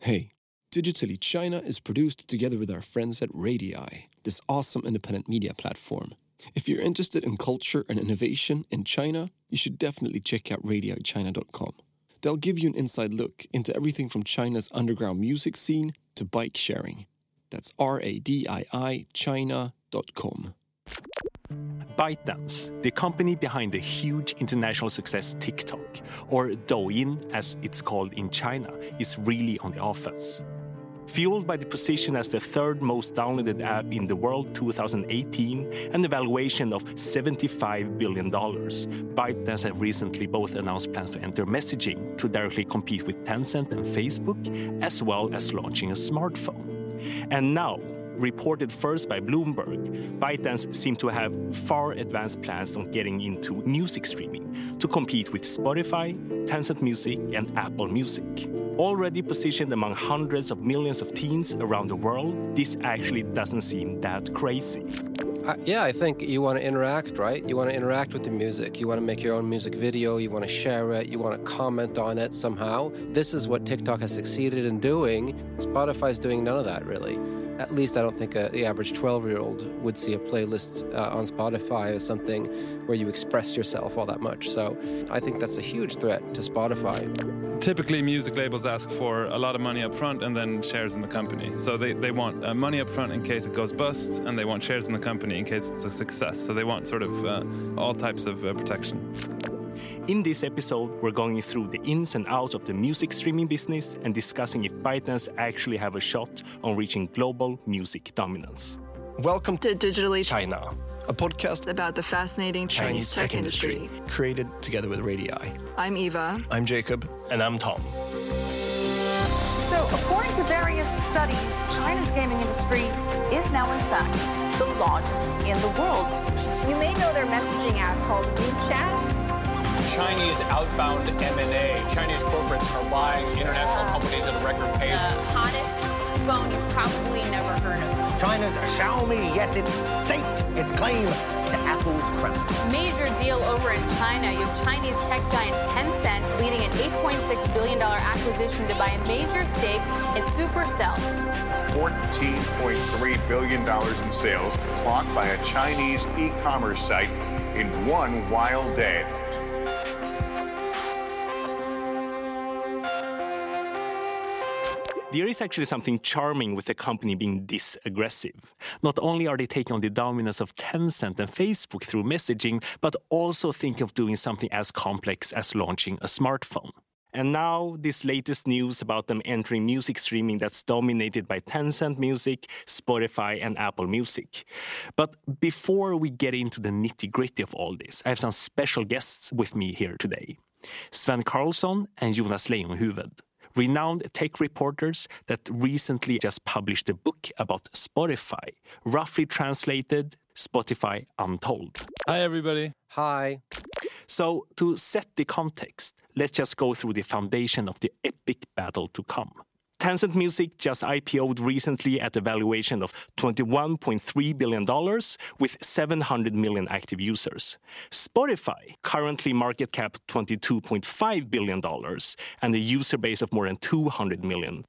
Hey, Digitally China is produced together with our friends at Radii, this awesome independent media platform. If you're interested in culture and innovation in China, you should definitely check out radiichina.com. They'll give you an inside look into everything from China's underground music scene to bike sharing. That's R A D I I China.com. ByteDance, the company behind the huge international success TikTok, or Douyin as it's called in China, is really on the offense. Fueled by the position as the third most downloaded app in the world 2018 and a valuation of $75 billion, ByteDance have recently both announced plans to enter messaging to directly compete with Tencent and Facebook, as well as launching a smartphone. And now, reported first by Bloomberg, ByteDance seem to have far advanced plans on getting into music streaming to compete with Spotify, Tencent Music, and Apple Music. Already positioned among hundreds of millions of teens around the world, this actually doesn't seem that crazy. Uh, yeah, I think you want to interact, right? You want to interact with the music. You want to make your own music video. You want to share it. You want to comment on it somehow. This is what TikTok has succeeded in doing. Spotify's doing none of that, really at least I don't think a, the average 12 year old would see a playlist uh, on Spotify as something where you express yourself all that much. So I think that's a huge threat to Spotify. Typically, music labels ask for a lot of money up front and then shares in the company. So they, they want uh, money up front in case it goes bust, and they want shares in the company in case it's a success. So they want sort of uh, all types of uh, protection. In this episode, we're going through the ins and outs of the music streaming business and discussing if ByteDance actually have a shot on reaching global music dominance. Welcome to Digitally China, a podcast about the fascinating Chinese, Chinese tech, tech industry. industry, created together with Radii. I'm Eva. I'm Jacob. And I'm Tom. So, according to various studies, China's gaming industry is now, in fact, the largest in the world. You may know their messaging app called WeChat. Chinese outbound M&A. Chinese corporates are buying international companies at a record pace. The hottest phone you've probably never heard of. China's Xiaomi, yes, it's staked its claim to Apple's crown. Major deal over in China. You have Chinese tech giant Tencent leading an $8.6 billion acquisition to buy a major stake in Supercell. $14.3 billion in sales clocked by a Chinese e-commerce site in one wild day. There is actually something charming with the company being this aggressive. Not only are they taking on the dominance of Tencent and Facebook through messaging, but also think of doing something as complex as launching a smartphone. And now, this latest news about them entering music streaming that's dominated by Tencent Music, Spotify, and Apple Music. But before we get into the nitty gritty of all this, I have some special guests with me here today Sven Carlsson and Jonas Leijonhufvud renowned tech reporters that recently just published a book about Spotify, roughly translated Spotify Untold. Hi, everybody. Hi. So, to set the context, let's just go through the foundation of the epic battle to come. Tencent Music just IPO'd recently at a valuation of $21.3 billion with 700 million active users. Spotify, currently market cap $22.5 billion and a user base of more than 200 million.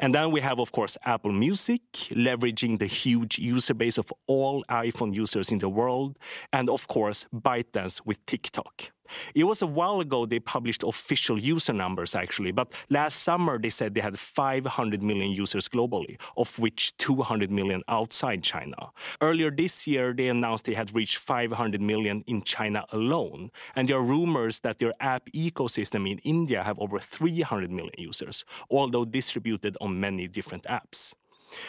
And then we have, of course, Apple Music, leveraging the huge user base of all iPhone users in the world. And of course, ByteDance with TikTok. It was a while ago they published official user numbers, actually, but last summer they said they had 500 million users globally, of which 200 million outside China. Earlier this year, they announced they had reached 500 million in China alone, and there are rumors that their app ecosystem in India have over 300 million users, although distributed on many different apps.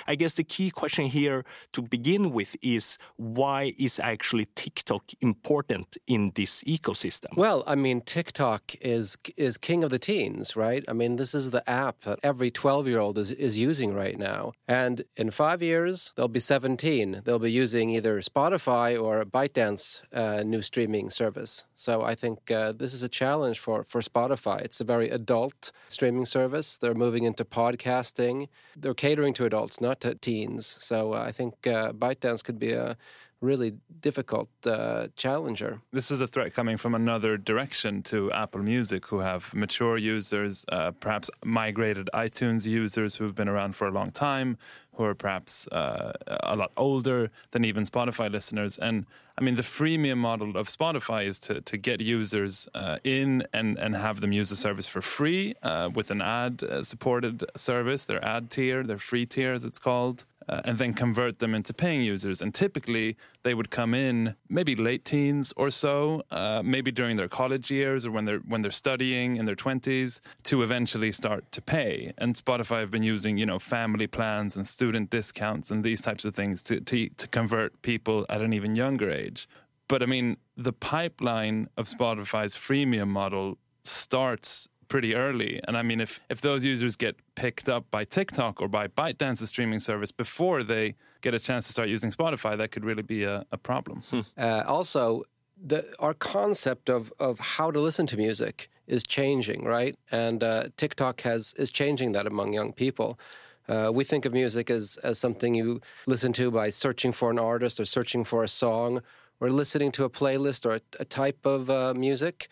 I guess the key question here to begin with is why is actually TikTok important in this ecosystem? Well, I mean, TikTok is is king of the teens, right? I mean, this is the app that every 12-year-old is, is using right now. And in five years, they'll be 17. They'll be using either Spotify or ByteDance uh, new streaming service. So I think uh, this is a challenge for, for Spotify. It's a very adult streaming service. They're moving into podcasting. They're catering to adults adults, not to teens. So uh, I think uh, ByteDance could be a really difficult uh, challenger. This is a threat coming from another direction to Apple Music, who have mature users, uh, perhaps migrated iTunes users who've been around for a long time, who are perhaps uh, a lot older than even Spotify listeners. And I mean, the freemium model of Spotify is to, to get users uh, in and, and have them use the service for free uh, with an ad uh, supported service, their ad tier, their free tier, as it's called uh, and then convert them into paying users. And typically, they would come in maybe late teens or so, uh, maybe during their college years or when they're when they're studying in their twenties, to eventually start to pay. And Spotify have been using you know family plans and student discounts and these types of things to to, to convert people at an even younger age. But I mean, the pipeline of Spotify's freemium model starts pretty early. And I mean, if, if those users get picked up by TikTok or by ByteDance's streaming service before they get a chance to start using Spotify, that could really be a, a problem. Hmm. Uh, also, the, our concept of, of how to listen to music is changing, right? And uh, TikTok has is changing that among young people. Uh, we think of music as, as something you listen to by searching for an artist or searching for a song or listening to a playlist or a, a type of uh, music.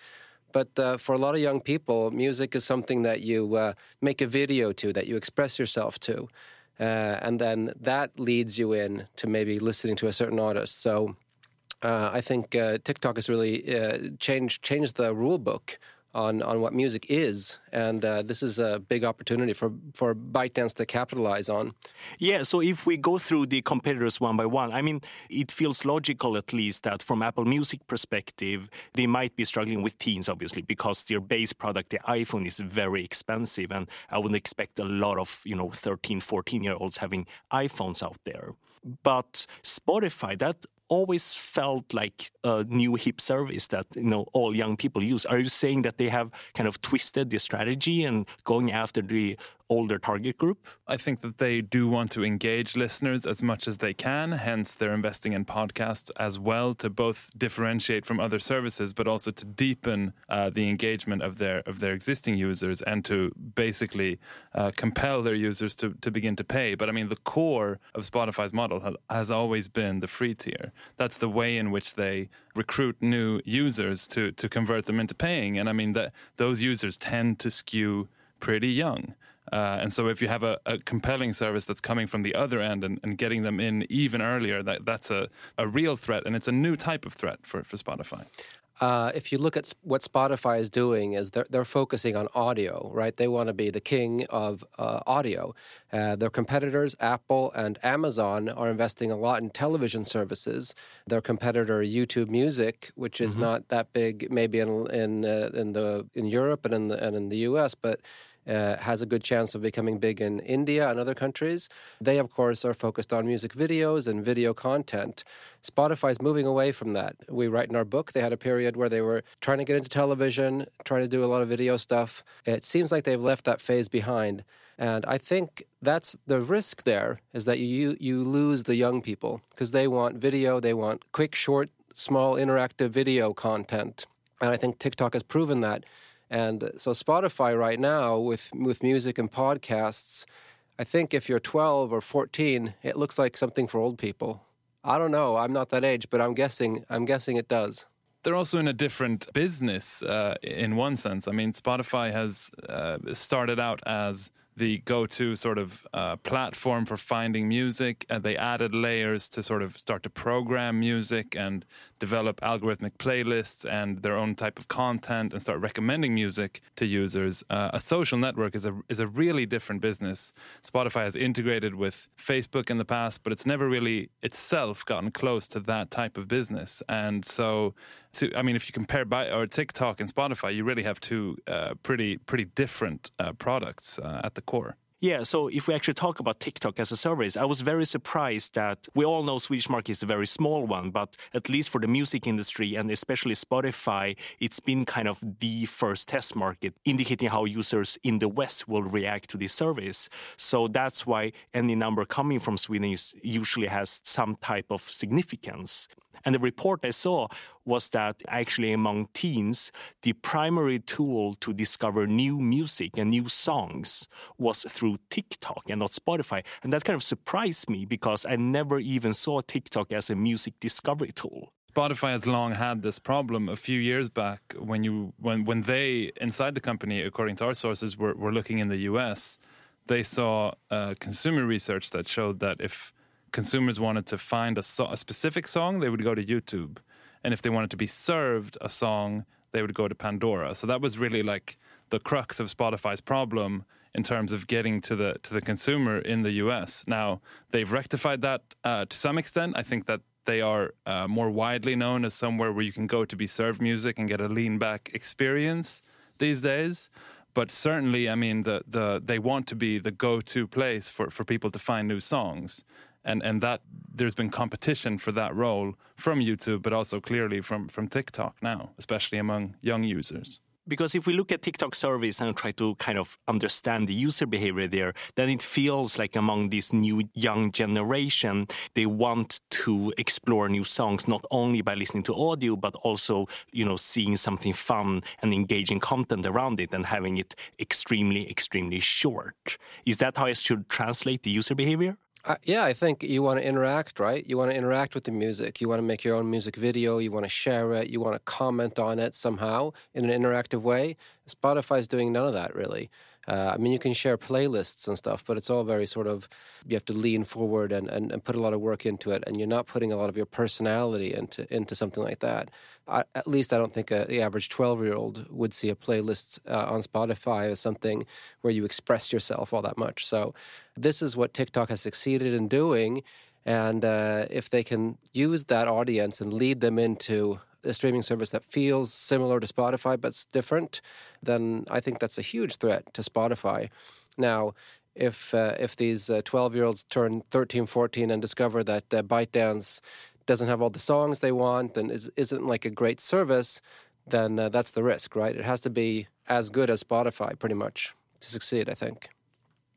But uh, for a lot of young people, music is something that you uh, make a video to, that you express yourself to. Uh, and then that leads you in to maybe listening to a certain artist. So uh, I think uh, TikTok has really uh, changed changed the rule book on on what music is, and uh, this is a big opportunity for for ByteDance to capitalize on. Yeah. So if we go through the competitors one by one, I mean, it feels logical at least that from Apple Music perspective, they might be struggling with teens, obviously, because their base product, the iPhone, is very expensive, and I wouldn't expect a lot of you know 13, 14 year olds having iPhones out there. But Spotify, that always felt like a new hip service that you know all young people use. Are you saying that they have kind of twisted the strategy and going after the older target group? I think that they do want to engage listeners as much as they can. Hence, they're investing in podcasts as well to both differentiate from other services, but also to deepen uh, the engagement of their of their existing users and to basically uh, compel their users to to begin to pay. But I mean, the core of Spotify's model has always been the free tier. That's the way in which they recruit new users to to convert them into paying. And I mean that those users tend to skew pretty young. Uh, and so if you have a, a, compelling service that's coming from the other end and, and getting them in even earlier, that, that's a, a real threat. And it's a new type of threat for, for Spotify. Uh, if you look at what Spotify is doing, is they're, they're focusing on audio, right? They want to be the king of uh, audio. Uh, their competitors, Apple and Amazon, are investing a lot in television services. Their competitor, YouTube Music, which is mm-hmm. not that big, maybe in in uh, in the in Europe and in the and in the U.S., but uh, has a good chance of becoming big in India and other countries. They, of course, are focused on music videos and video content. Spotify is moving away from that. We write in our book they had a period where they were trying to get into television, trying to do a lot of video stuff. It seems like they've left that phase behind. And I think that's the risk there is that you you lose the young people because they want video, they want quick, short, small, interactive video content. And I think TikTok has proven that and so Spotify right now with with music and podcasts, I think if you're 12 or 14, it looks like something for old people. I don't know. I'm not that age, but I'm guessing I'm guessing it does. They're also in a different business uh, in one sense. I mean, Spotify has uh, started out as the go-to sort of uh, platform for finding music. Uh, they added layers to sort of start to program music and develop algorithmic playlists and their own type of content and start recommending music to users. Uh, a social network is a is a really different business. Spotify has integrated with Facebook in the past, but it's never really itself gotten close to that type of business. And so, I mean, if you compare by or TikTok and Spotify, you really have two uh, pretty pretty different uh, products uh, at the core. Yeah, so if we actually talk about TikTok as a service, I was very surprised that we all know Swedish market is a very small one, but at least for the music industry and especially Spotify, it's been kind of the first test market, indicating how users in the West will react to this service. So that's why any number coming from Sweden is usually has some type of significance. And the report I saw was that actually among teens, the primary tool to discover new music and new songs was through TikTok and not Spotify. And that kind of surprised me because I never even saw TikTok as a music discovery tool. Spotify has long had this problem. A few years back, when you when when they inside the company, according to our sources, were, were looking in the U.S., they saw uh, consumer research that showed that if consumers wanted to find a, so- a specific song, they would go to YouTube, and if they wanted to be served a song, they would go to Pandora. So that was really like the crux of Spotify's problem in terms of getting to the to the consumer in the U.S. Now they've rectified that uh, to some extent. I think that they are uh, more widely known as somewhere where you can go to be served music and get a lean back experience these days. But certainly, I mean, the, the they want to be the go to place for, for people to find new songs. And, and that there's been competition for that role from YouTube, but also clearly from, from TikTok now, especially among young users because if we look at TikTok surveys and try to kind of understand the user behavior there, then it feels like among this new young generation, they want to explore new songs not only by listening to audio, but also, you know, seeing something fun and engaging content around it and having it extremely, extremely short. Is that how I should translate the user behavior? Uh, yeah, I think you want to interact, right? You want to interact with the music. You want to make your own music video. You want to share it. You want to comment on it somehow in an interactive way. Spotify's doing none of that really. Uh, I mean, you can share playlists and stuff, but it's all very sort of, you have to lean forward and, and, and put a lot of work into it, and you're not putting a lot of your personality into, into something like that. I, at least I don't think a, the average 12 year old would see a playlist uh, on Spotify as something where you express yourself all that much. So, this is what TikTok has succeeded in doing. And uh, if they can use that audience and lead them into a streaming service that feels similar to Spotify but's different, then I think that's a huge threat to Spotify. Now, if uh, if these 12 uh, year olds turn 13, 14 and discover that uh, ByteDance doesn't have all the songs they want and is, isn't like a great service, then uh, that's the risk, right? It has to be as good as Spotify pretty much to succeed, I think.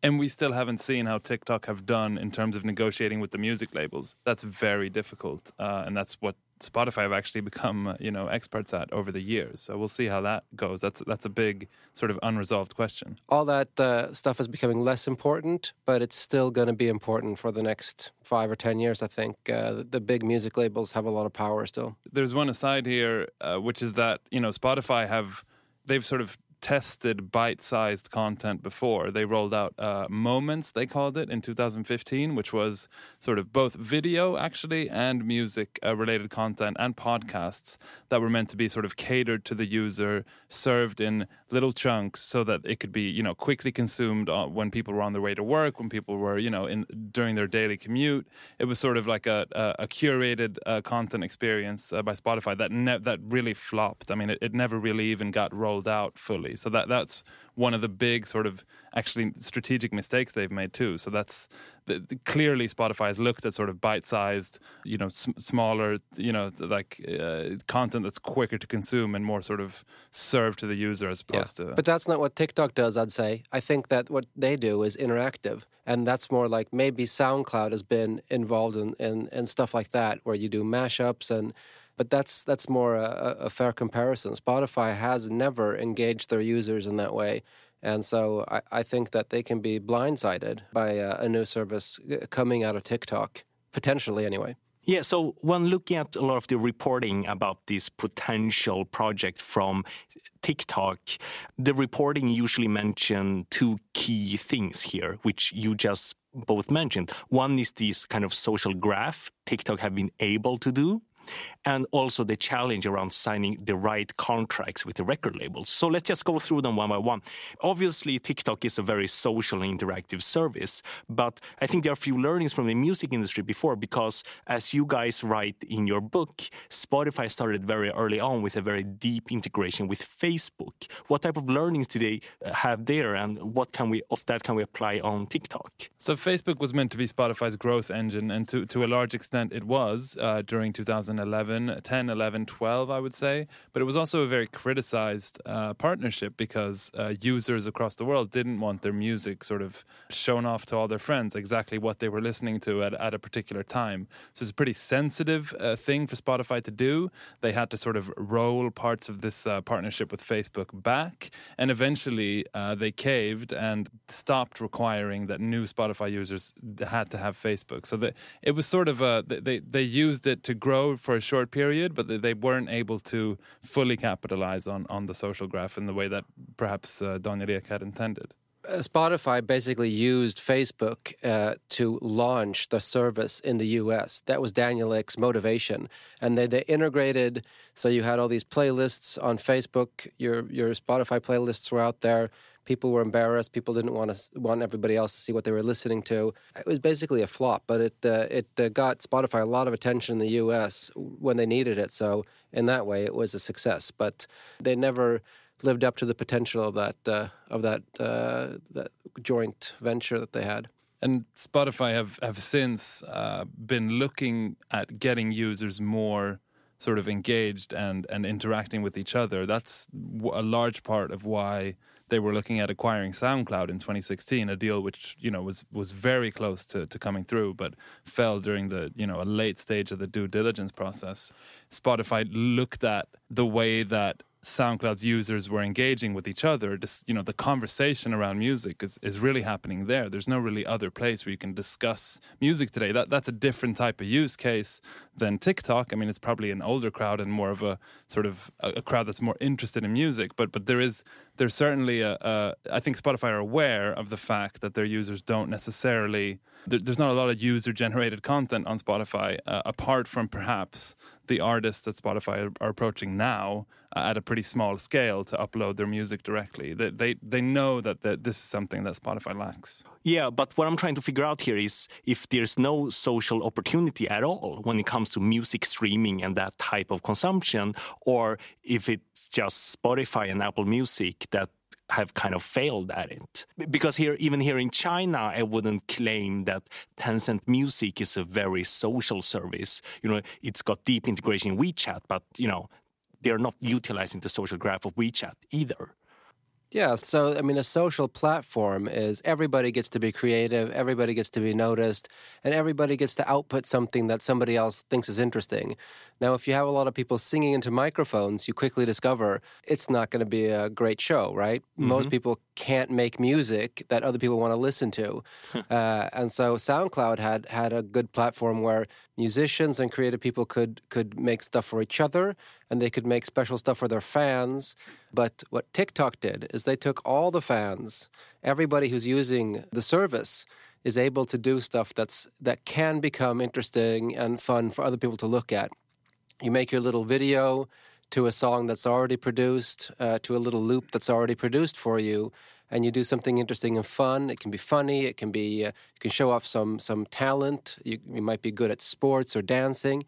And we still haven't seen how TikTok have done in terms of negotiating with the music labels. That's very difficult, uh, and that's what Spotify have actually become, uh, you know, experts at over the years. So we'll see how that goes. That's that's a big sort of unresolved question. All that uh, stuff is becoming less important, but it's still going to be important for the next five or ten years. I think uh, the big music labels have a lot of power still. There's one aside here, uh, which is that you know Spotify have they've sort of tested bite-sized content before. They rolled out uh, Moments, they called it, in 2015, which was sort of both video, actually, and music-related uh, content and podcasts that were meant to be sort of catered to the user, served in little chunks so that it could be, you know, quickly consumed uh, when people were on their way to work, when people were, you know, in during their daily commute. It was sort of like a, a, a curated uh, content experience uh, by Spotify that ne- that really flopped. I mean, it, it never really even got rolled out fully. So that that's one of the big sort of actually strategic mistakes they've made too. So that's the, the, clearly Spotify has looked at sort of bite-sized, you know, sm- smaller, you know, like uh, content that's quicker to consume and more sort of served to the user as opposed yeah. to. But that's not what TikTok does. I'd say. I think that what they do is interactive, and that's more like maybe SoundCloud has been involved in in, in stuff like that, where you do mashups and but that's that's more a, a, fair comparison. Spotify has never engaged their users in that way, and so I, I think that they can be blindsided by a, a new service uh, coming out of TikTok, potentially anyway. Yeah, so when looking at a lot of the reporting about this potential project from TikTok, the reporting usually mention two key things here, which you just both mentioned. One is this kind of social graph TikTok have been able to do, and also the challenge around signing the right contracts with the record labels. So let's just go through them one by one. Obviously, TikTok is a very social and interactive service, but I think there are a few learnings from the music industry before because, as you guys write in your book, Spotify started very early on with a very deep integration with Facebook. What type of learnings do they uh, have there, and what can we of that can we apply on TikTok? So Facebook was meant to be Spotify's growth engine, and to to a large extent, it was uh, during 2000 2011, 10, 11, 12, I would say. But it was also a very criticized uh, partnership because uh, users across the world didn't want their music sort of shown off to all their friends exactly what they were listening to at, at a particular time. So it's a pretty sensitive uh, thing for Spotify to do. They had to sort of roll parts of this uh, partnership with Facebook back. And eventually uh, they caved and stopped requiring that new Spotify users had to have Facebook. So the, it was sort of a, they, they used it to grow for a short period, but they weren't able to fully capitalize on, on the social graph in the way that perhaps uh, Daniel Ek had intended. Uh, Spotify basically used Facebook uh, to launch the service in the US. That was Daniel Ek's motivation. And they, they integrated, so you had all these playlists on Facebook, your, your Spotify playlists were out there. People were embarrassed. People didn't want to want everybody else to see what they were listening to. It was basically a flop, but it uh, it uh, got Spotify a lot of attention in the U.S. when they needed it. So in that way, it was a success. But they never lived up to the potential of that uh, of that uh, that joint venture that they had. And Spotify have have since uh, been looking at getting users more sort of engaged and and interacting with each other. That's a large part of why they were looking at acquiring SoundCloud in 2016, a deal which you know was was very close to, to coming through, but fell during the you know a late stage of the due diligence process. Spotify looked at the way that SoundCloud's users were engaging with each other, just, you know, the conversation around music is, is really happening there. There's no really other place where you can discuss music today. That that's a different type of use case than TikTok. I mean, it's probably an older crowd and more of a sort of a, a crowd that's more interested in music. But but there is there's certainly a, a I think Spotify are aware of the fact that their users don't necessarily there, there's not a lot of user generated content on Spotify uh, apart from perhaps the artists that Spotify are, approaching now uh, at a pretty small scale to upload their music directly. They they, they know that the, this is something that Spotify lacks. Yeah, but what I'm trying to figure out here is if there's no social opportunity at all when it comes to music streaming and that type of consumption, or if it's just Spotify and Apple Music that have kind of failed at it. Because here, even here in China, I wouldn't claim that Tencent Music is a very social service. You know, it's got deep integration in WeChat, but you know, they're not utilizing the social graph of WeChat either. Yeah, so I mean, a social platform is everybody gets to be creative, everybody gets to be noticed, and everybody gets to output something that somebody else thinks is interesting. Now, if you have a lot of people singing into microphones, you quickly discover it's not going to be a great show, right? Mm-hmm. Most people can't make music that other people want to listen to, uh, and so SoundCloud had had a good platform where musicians and creative people could could make stuff for each other, and they could make special stuff for their fans. But what TikTok did is they took all the fans, everybody who's using the service is able to do stuff that's that can become interesting and fun for other people to look at. You make your little video to a song that's already produced, uh, to a little loop that's already produced for you, and you do something interesting and fun. It can be funny. It can be uh, you can show off some some talent. You, you might be good at sports or dancing,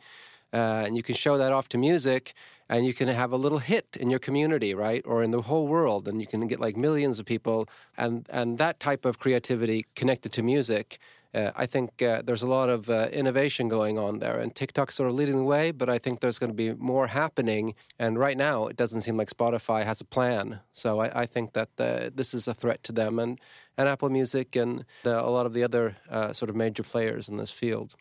uh, and you can show that off to music and you can have a little hit in your community, right, or in the whole world, and you can get like millions of people, and and that type of creativity connected to music. Uh, I think uh, there's a lot of uh, innovation going on there, and TikTok's sort of leading the way. But I think there's going to be more happening. And right now, it doesn't seem like Spotify has a plan. So I, I think that uh, this is a threat to them and and Apple Music and uh, a lot of the other uh, sort of major players in this field.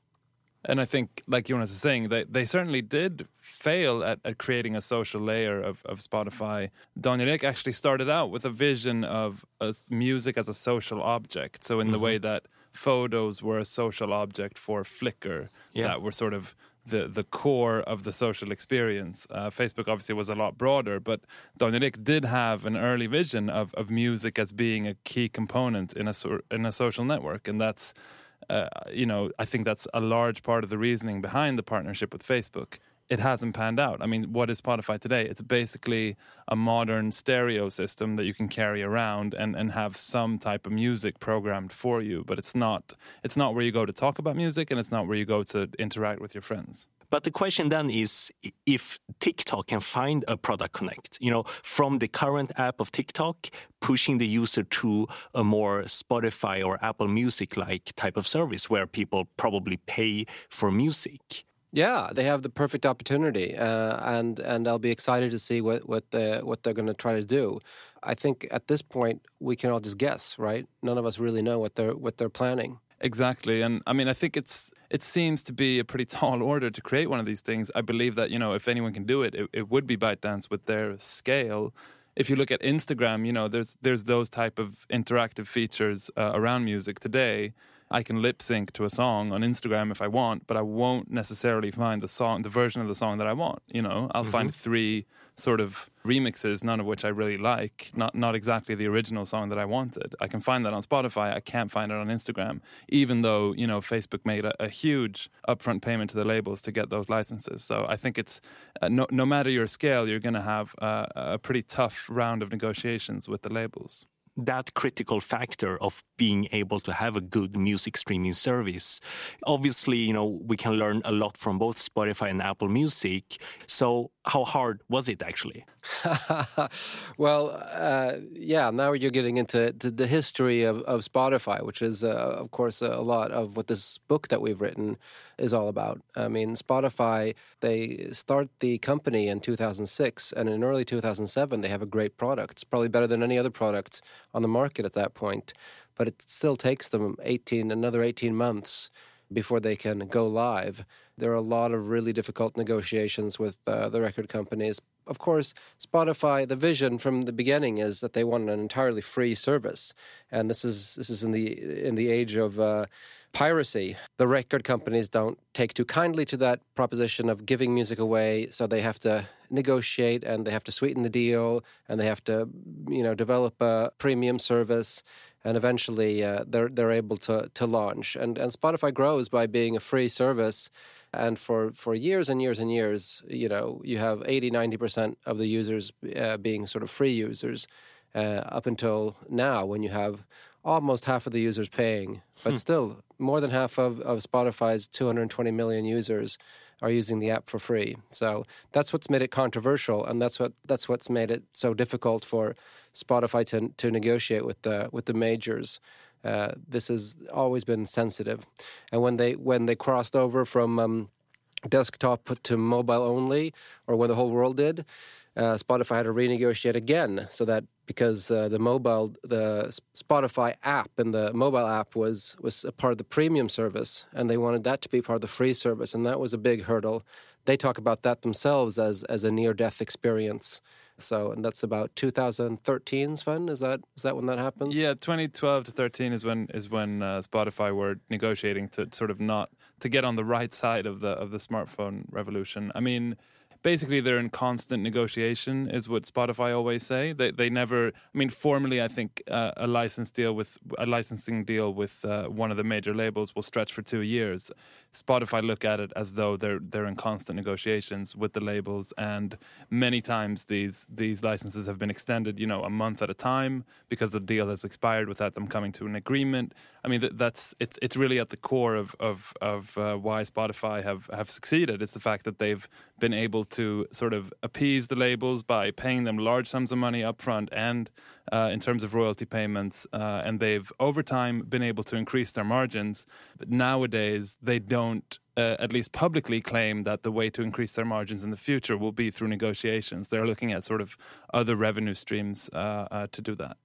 And I think, like Jonas is saying, they, they certainly did fail at, at creating a social layer of, of Spotify. Daniel Ek actually started out with a vision of music as a social object. So, in mm-hmm. the way that photos were a social object for Flickr, yeah. that were sort of the, the core of the social experience. Uh, Facebook obviously was a lot broader, but Daniel Ek did have an early vision of, of music as being a key component in a, in a social network. And that's uh, you know, I think that's a large part of the reasoning behind the partnership with Facebook. It hasn't panned out. I mean, what is Spotify today? It's basically a modern stereo system that you can carry around and, and have some type of music programmed for you. But it's not it's not where you go to talk about music and it's not where you go to interact with your friends. But the question then is if TikTok can find a product connect, you know, from the current app of TikTok, pushing the user to a more Spotify or Apple Music like type of service where people probably pay for music. Yeah, they have the perfect opportunity, uh, and and I'll be excited to see what what the, what they're going to try to do. I think at this point we can all just guess, right? None of us really know what they're what they're planning. Exactly, and I mean, I think it's it seems to be a pretty tall order to create one of these things. I believe that you know if anyone can do it, it, it would be ByteDance with their scale. If you look at Instagram, you know there's there's those type of interactive features uh, around music today I can lip sync to a song on Instagram if I want, but I won't necessarily find the song, the version of the song that I want. You know, I'll mm-hmm. find three sort of remixes, none of which I really like, not not exactly the original song that I wanted. I can find that on Spotify. I can't find it on Instagram, even though you know Facebook made a, a huge upfront payment to the labels to get those licenses. So I think it's uh, no no matter your scale, you're going to have uh, a pretty tough round of negotiations with the labels that critical factor of being able to have a good music streaming service. Obviously, you know, we can learn a lot from both Spotify and Apple Music. So, how hard was it actually? well, uh, yeah, now you're getting into the history of, of Spotify, which is, uh, of course, a lot of what this book that we've written is all about. I mean, Spotify, they start the company in 2006, and in early 2007, they have a great product. It's probably better than any other product on the market at that point, but it still takes them 18, another 18 months before they can go live. There are a lot of really difficult negotiations with uh, the record companies. Of course, Spotify, the vision from the beginning is that they want an entirely free service, and this is this is in the in the age of uh, piracy. The record companies don't take too kindly to that proposition of giving music away, so they have to negotiate and they have to sweeten the deal and they have to, you know, develop a premium service and eventually uh, they're they're able to to launch. And and Spotify grows by being a free service. And for, for years and years and years, you know, you have 80, 90% of the users uh, being sort of free users uh, up until now when you have almost half of the users paying, but hmm. still more than half of, of Spotify's 220 million users are using the app for free. So that's what's made it controversial, and that's what that's what's made it so difficult for Spotify to to negotiate with the with the majors. Uh, this has always been sensitive, and when they when they crossed over from um, desktop to mobile only, or when the whole world did, uh, Spotify had to renegotiate again so that because uh, the mobile, the Spotify app and the mobile app was was a part of the premium service, and they wanted that to be part of the free service, and that was a big hurdle. They talk about that themselves as as a near death experience. So, and that's about 2013, Sven. Is that is that when that happens? Yeah, 2012 to 13 is when is when uh, Spotify were negotiating to sort of not to get on the right side of the of the smartphone revolution. I mean basically they're in constant negotiation is what spotify always say. They, they never i mean formally i think uh, a license deal with a licensing deal with uh, one of the major labels will stretch for two years. Spotify look at it as though they're they're in constant negotiations with the labels and many times these these licenses have been extended you know a month at a time because the deal has expired without them coming to an agreement. I mean that's it's it's really at the core of of of uh, why spotify have have succeeded. It's the fact that they've been able to sort of appease the labels by paying them large sums of money upfront and uh, in terms of royalty payments, uh, and they've over time been able to increase their margins. But nowadays, they don't. Uh, at least publicly claim that the way to increase their margins in the future will be through negotiations. They're looking at sort of other revenue streams uh, uh, to do that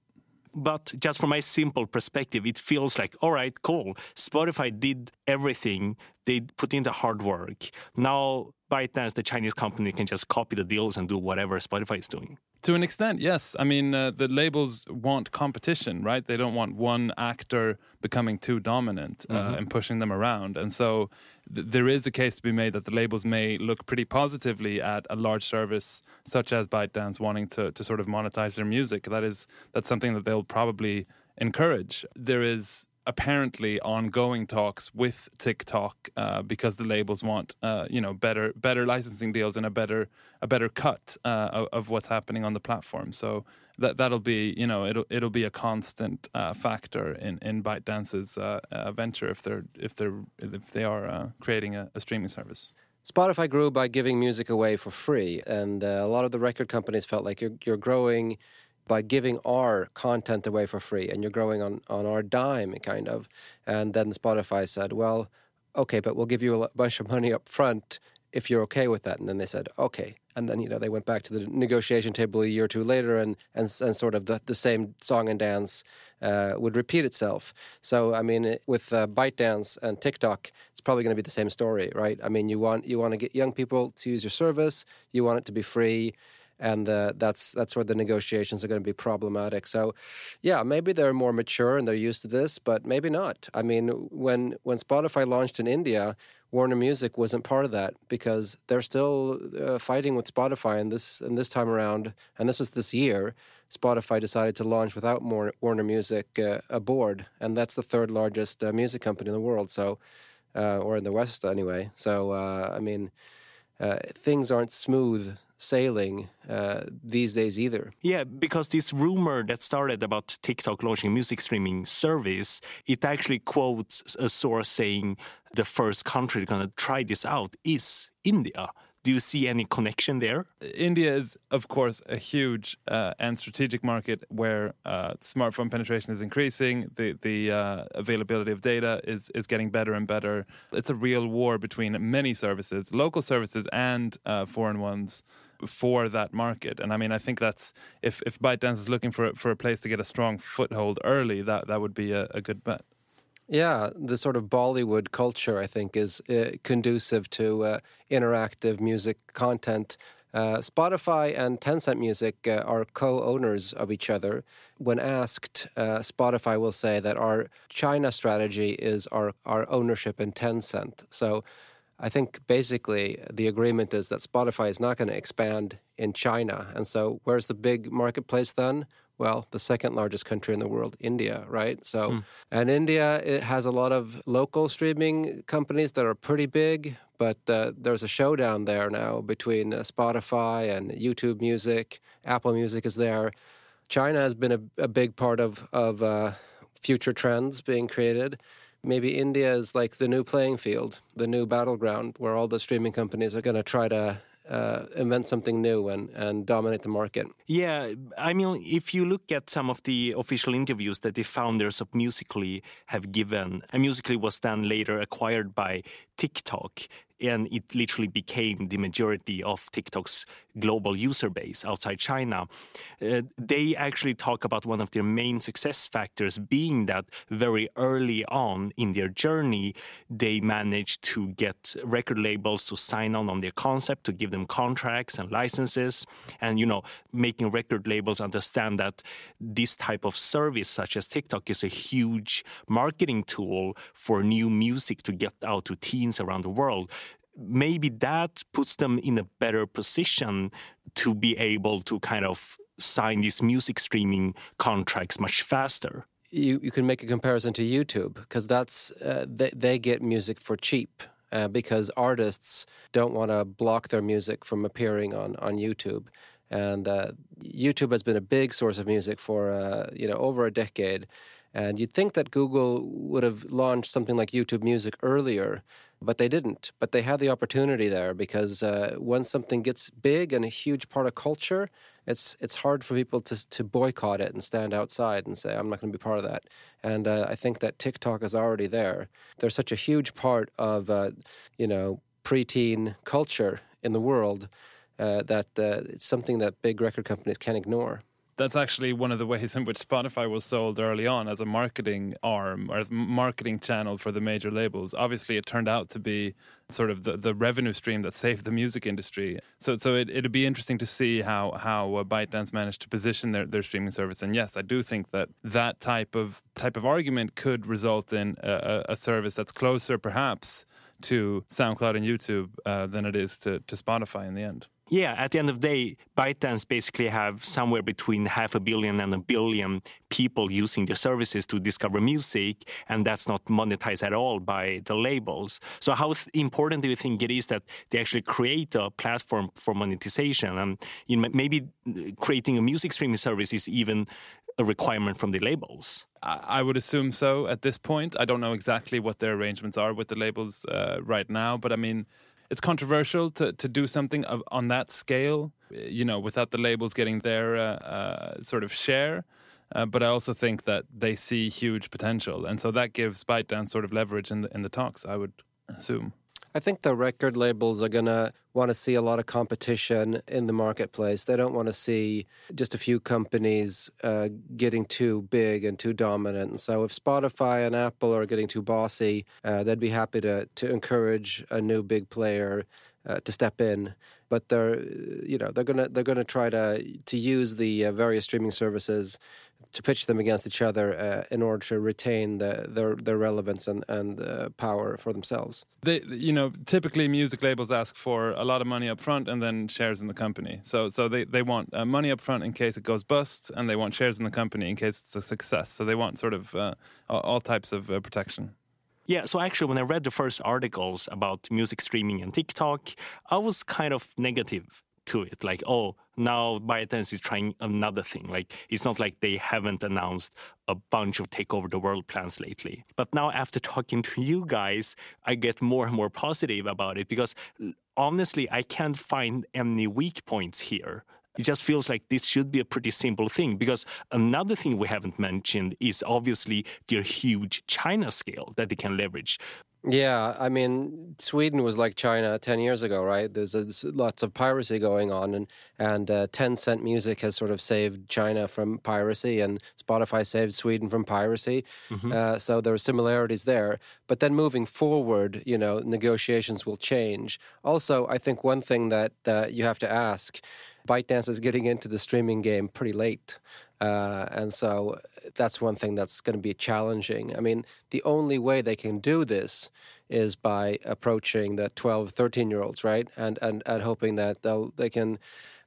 but just from my simple perspective, it feels like, all right, cool. Spotify did everything. They put in the hard work. Now ByteDance, the Chinese company, can just copy the deals and do whatever Spotify is doing. To an extent, yes. I mean, uh, the labels want competition, right? They don't want one actor becoming too dominant uh, mm-hmm. and pushing them around. And so th- there is a case to be made that the labels may look pretty positively at a large service such as ByteDance wanting to, to sort of monetize their music. That is that's something that they'll probably encourage. There is apparently ongoing talks with TikTok uh, because the labels want uh, you know better better licensing deals and a better a better cut uh, of, what's happening on the platform. So that that'll be you know it'll it'll be a constant uh, factor in in ByteDance's uh, uh, venture if they're if they're if they are creating a, a, streaming service. Spotify grew by giving music away for free, and a lot of the record companies felt like you're you're growing by giving our content away for free and you're growing on, on our dime kind of and then spotify said well okay, but we'll give you a bunch of money up front if you're okay with that. And then they said, okay. And then, you know, they went back to the negotiation table a year or two later and, and, and sort of the, the same song and dance uh, would repeat itself. So, I mean, with uh, ByteDance and TikTok, it's probably going to be the same story, right? I mean, you want, you want to get young people to use your service, you want it to be free and uh, that's that's where the negotiations are going to be problematic. So, yeah, maybe they're more mature and they're used to this, but maybe not. I mean, when when Spotify launched in India, Warner Music wasn't part of that because they're still uh, fighting with Spotify. And this and this time around, and this was this year, Spotify decided to launch without more Warner Music uh, aboard, and that's the third largest uh, music company in the world. So, uh, or in the West anyway. So, uh, I mean, uh, things aren't smooth sailing uh, these days either. Yeah, because this rumor that started about TikTok launching music streaming service, it actually quotes a source saying the first country going to try this out is India. Do you see any connection there? India is, of course, a huge uh, and strategic market where uh, smartphone penetration is increasing. The the uh, availability of data is is getting better and better. It's a real war between many services, local services and uh, foreign ones for that market. And I mean, I think that's if if ByteDance is looking for for a place to get a strong foothold early, that that would be a, a good bet. Yeah, the sort of Bollywood culture, I think, is uh, conducive to uh, interactive music content. Uh, Spotify and Tencent Music uh, are co owners of each other. When asked, uh, Spotify will say that our China strategy is our, our ownership in Tencent. So I think basically the agreement is that Spotify is not going to expand in China. And so, where's the big marketplace then? Well, the second largest country in the world, India, right? So, hmm. and India it has a lot of local streaming companies that are pretty big, but uh, there's a showdown there now between uh, Spotify and YouTube Music. Apple Music is there. China has been a, a big part of of uh, future trends being created maybe India is like the new playing field, the new battleground where all the streaming companies are going to try to uh, invent something new and, and dominate the market. Yeah, I mean, if you look at some of the official interviews that the founders of Musical.ly have given, and Musical.ly was then later acquired by TikTok, and it literally became the majority of TikTok's global user base outside China. Uh, they actually talk about one of their main success factors being that very early on in their journey, they managed to get record labels to sign on on their concept, to give them contracts and licenses, and you know, making record labels understand that this type of service, such as TikTok, is a huge marketing tool for new music to get out to teens around the world maybe that puts them in a better position to be able to kind of sign these music streaming contracts much faster. You, you can make a comparison to YouTube because that's uh, they, they get music for cheap uh, because artists don't want to block their music from appearing on, on YouTube. And uh, YouTube has been a big source of music for uh, you know over a decade. And you'd think that Google would have launched something like YouTube Music earlier, but they didn't. But they had the opportunity there because uh, once something gets big and a huge part of culture, it's it's hard for people to to boycott it and stand outside and say I'm not going to be part of that. And uh, I think that TikTok is already there. They're such a huge part of uh, you know preteen culture in the world uh, that uh, it's something that big record companies can't ignore that's actually one of the ways in which Spotify was sold early on as a marketing arm or as a marketing channel for the major labels. Obviously, it turned out to be sort of the, the revenue stream that saved the music industry. So, so it, it'd be interesting to see how how uh, ByteDance managed to position their, their streaming service. And yes, I do think that that type of type of argument could result in a, a service that's closer, perhaps, to SoundCloud and YouTube uh, than it is to, to Spotify in the end. Yeah, at the end of the day, ByteDance basically have somewhere between half a billion and a billion people using their services to discover music, and that's not monetized at all by the labels. So, how th- important do you think it is that they actually create a platform for monetization? And you know, maybe creating a music streaming service is even a requirement from the labels. I would assume so at this point. I don't know exactly what their arrangements are with the labels uh, right now, but I mean it's controversial to, to do something of, on that scale, you know, without the labels getting their uh, uh, sort of share. Uh, but I also think that they see huge potential, and so that gives ByteDance sort of leverage in the in the talks. I would assume. I think the record labels are going to want to see a lot of competition in the marketplace. They don't want to see just a few companies uh, getting too big and too dominant. And so, if Spotify and Apple are getting too bossy, uh, they'd be happy to to encourage a new big player uh, to step in. But they're, you know, they're gonna they're gonna try to to use the uh, various streaming services to pitch them against each other uh, in order to retain the, their their relevance and and uh, power for themselves. They, you know, typically music labels ask for a lot of money up front and then shares in the company. So, so they they want uh, money up front in case it goes bust, and they want shares in the company in case it's a success. So they want sort of uh, all types of uh, protection. Yeah, so actually, when I read the first articles about music streaming and TikTok, I was kind of negative to it. Like, oh, now ByteDance is trying another thing. Like, it's not like they haven't announced a bunch of take over the world plans lately. But now, after talking to you guys, I get more and more positive about it because honestly, I can't find any weak points here. It just feels like this should be a pretty simple thing because another thing we haven't mentioned is obviously their huge China scale that they can leverage. Yeah, I mean, Sweden was like China 10 years ago, right? There's, there's lots of piracy going on, and, and uh, Tencent Music has sort of saved China from piracy, and Spotify saved Sweden from piracy. Mm-hmm. Uh, so there are similarities there. But then moving forward, you know, negotiations will change. Also, I think one thing that uh, you have to ask ByteDance is getting into the streaming game pretty late. Uh, and so that's one thing that's going to be challenging. I mean, the only way they can do this is by approaching the 12, 13 year olds, right? And, and, and hoping that they'll, they can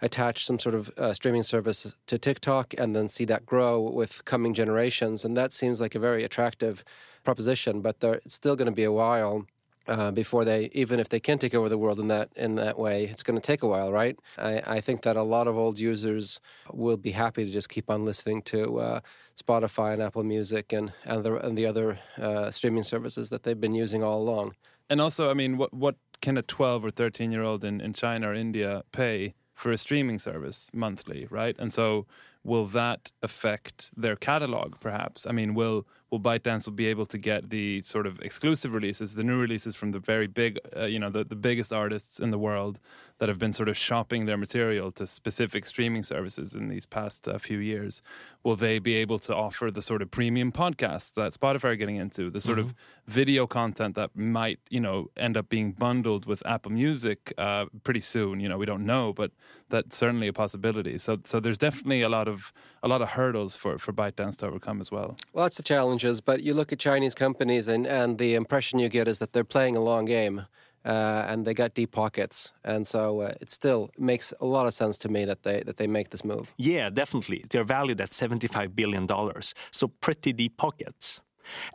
attach some sort of uh, streaming service to TikTok and then see that grow with coming generations. And that seems like a very attractive proposition, but there, it's still going to be a while uh, before they, even if they can take over the world in that in that way, it's going to take a while, right? I, I, think that a lot of old users will be happy to just keep on listening to uh, Spotify and Apple Music and and the, and the other uh, streaming services that they've been using all along. And also, I mean, what what can a twelve or thirteen year old in, in China or India pay for a streaming service monthly, right? And so will that affect their catalog perhaps i mean will will ByteDance will be able to get the sort of exclusive releases the new releases from the very big uh, you know the, the biggest artists in the world that have been sort of shopping their material to specific streaming services in these past uh, few years will they be able to offer the sort of premium podcasts that spotify are getting into the sort mm-hmm. of video content that might you know end up being bundled with apple music uh, pretty soon you know we don't know but that's certainly a possibility so so there's definitely a lot of a lot of hurdles for for ByteDance to overcome as well. Lots of challenges, but you look at Chinese companies, and and the impression you get is that they're playing a long game. Uh, and they got deep pockets, and so uh, it still makes a lot of sense to me that they that they make this move. Yeah, definitely. They're valued at seventy five billion dollars, so pretty deep pockets.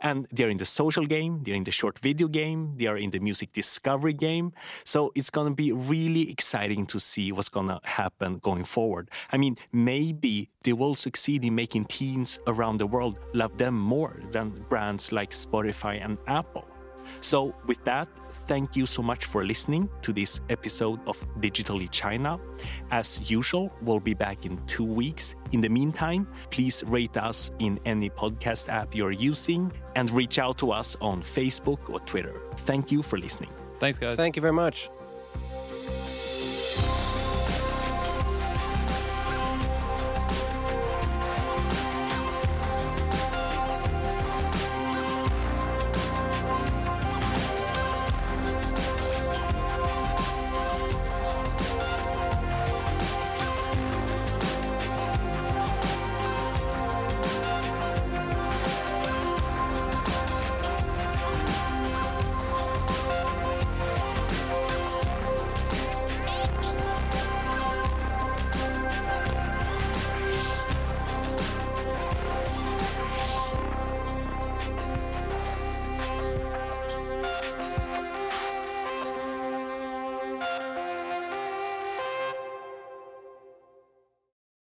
And they're in the social game, they're in the short video game, they are in the music discovery game. So it's going to be really exciting to see what's going to happen going forward. I mean, maybe they will succeed in making teens around the world love them more than brands like Spotify and Apple. So, with that, thank you so much for listening to this episode of Digitally China. As usual, we'll be back in two weeks. In the meantime, please rate us in any podcast app you're using and reach out to us on Facebook or Twitter. Thank you for listening. Thanks, guys. Thank you very much.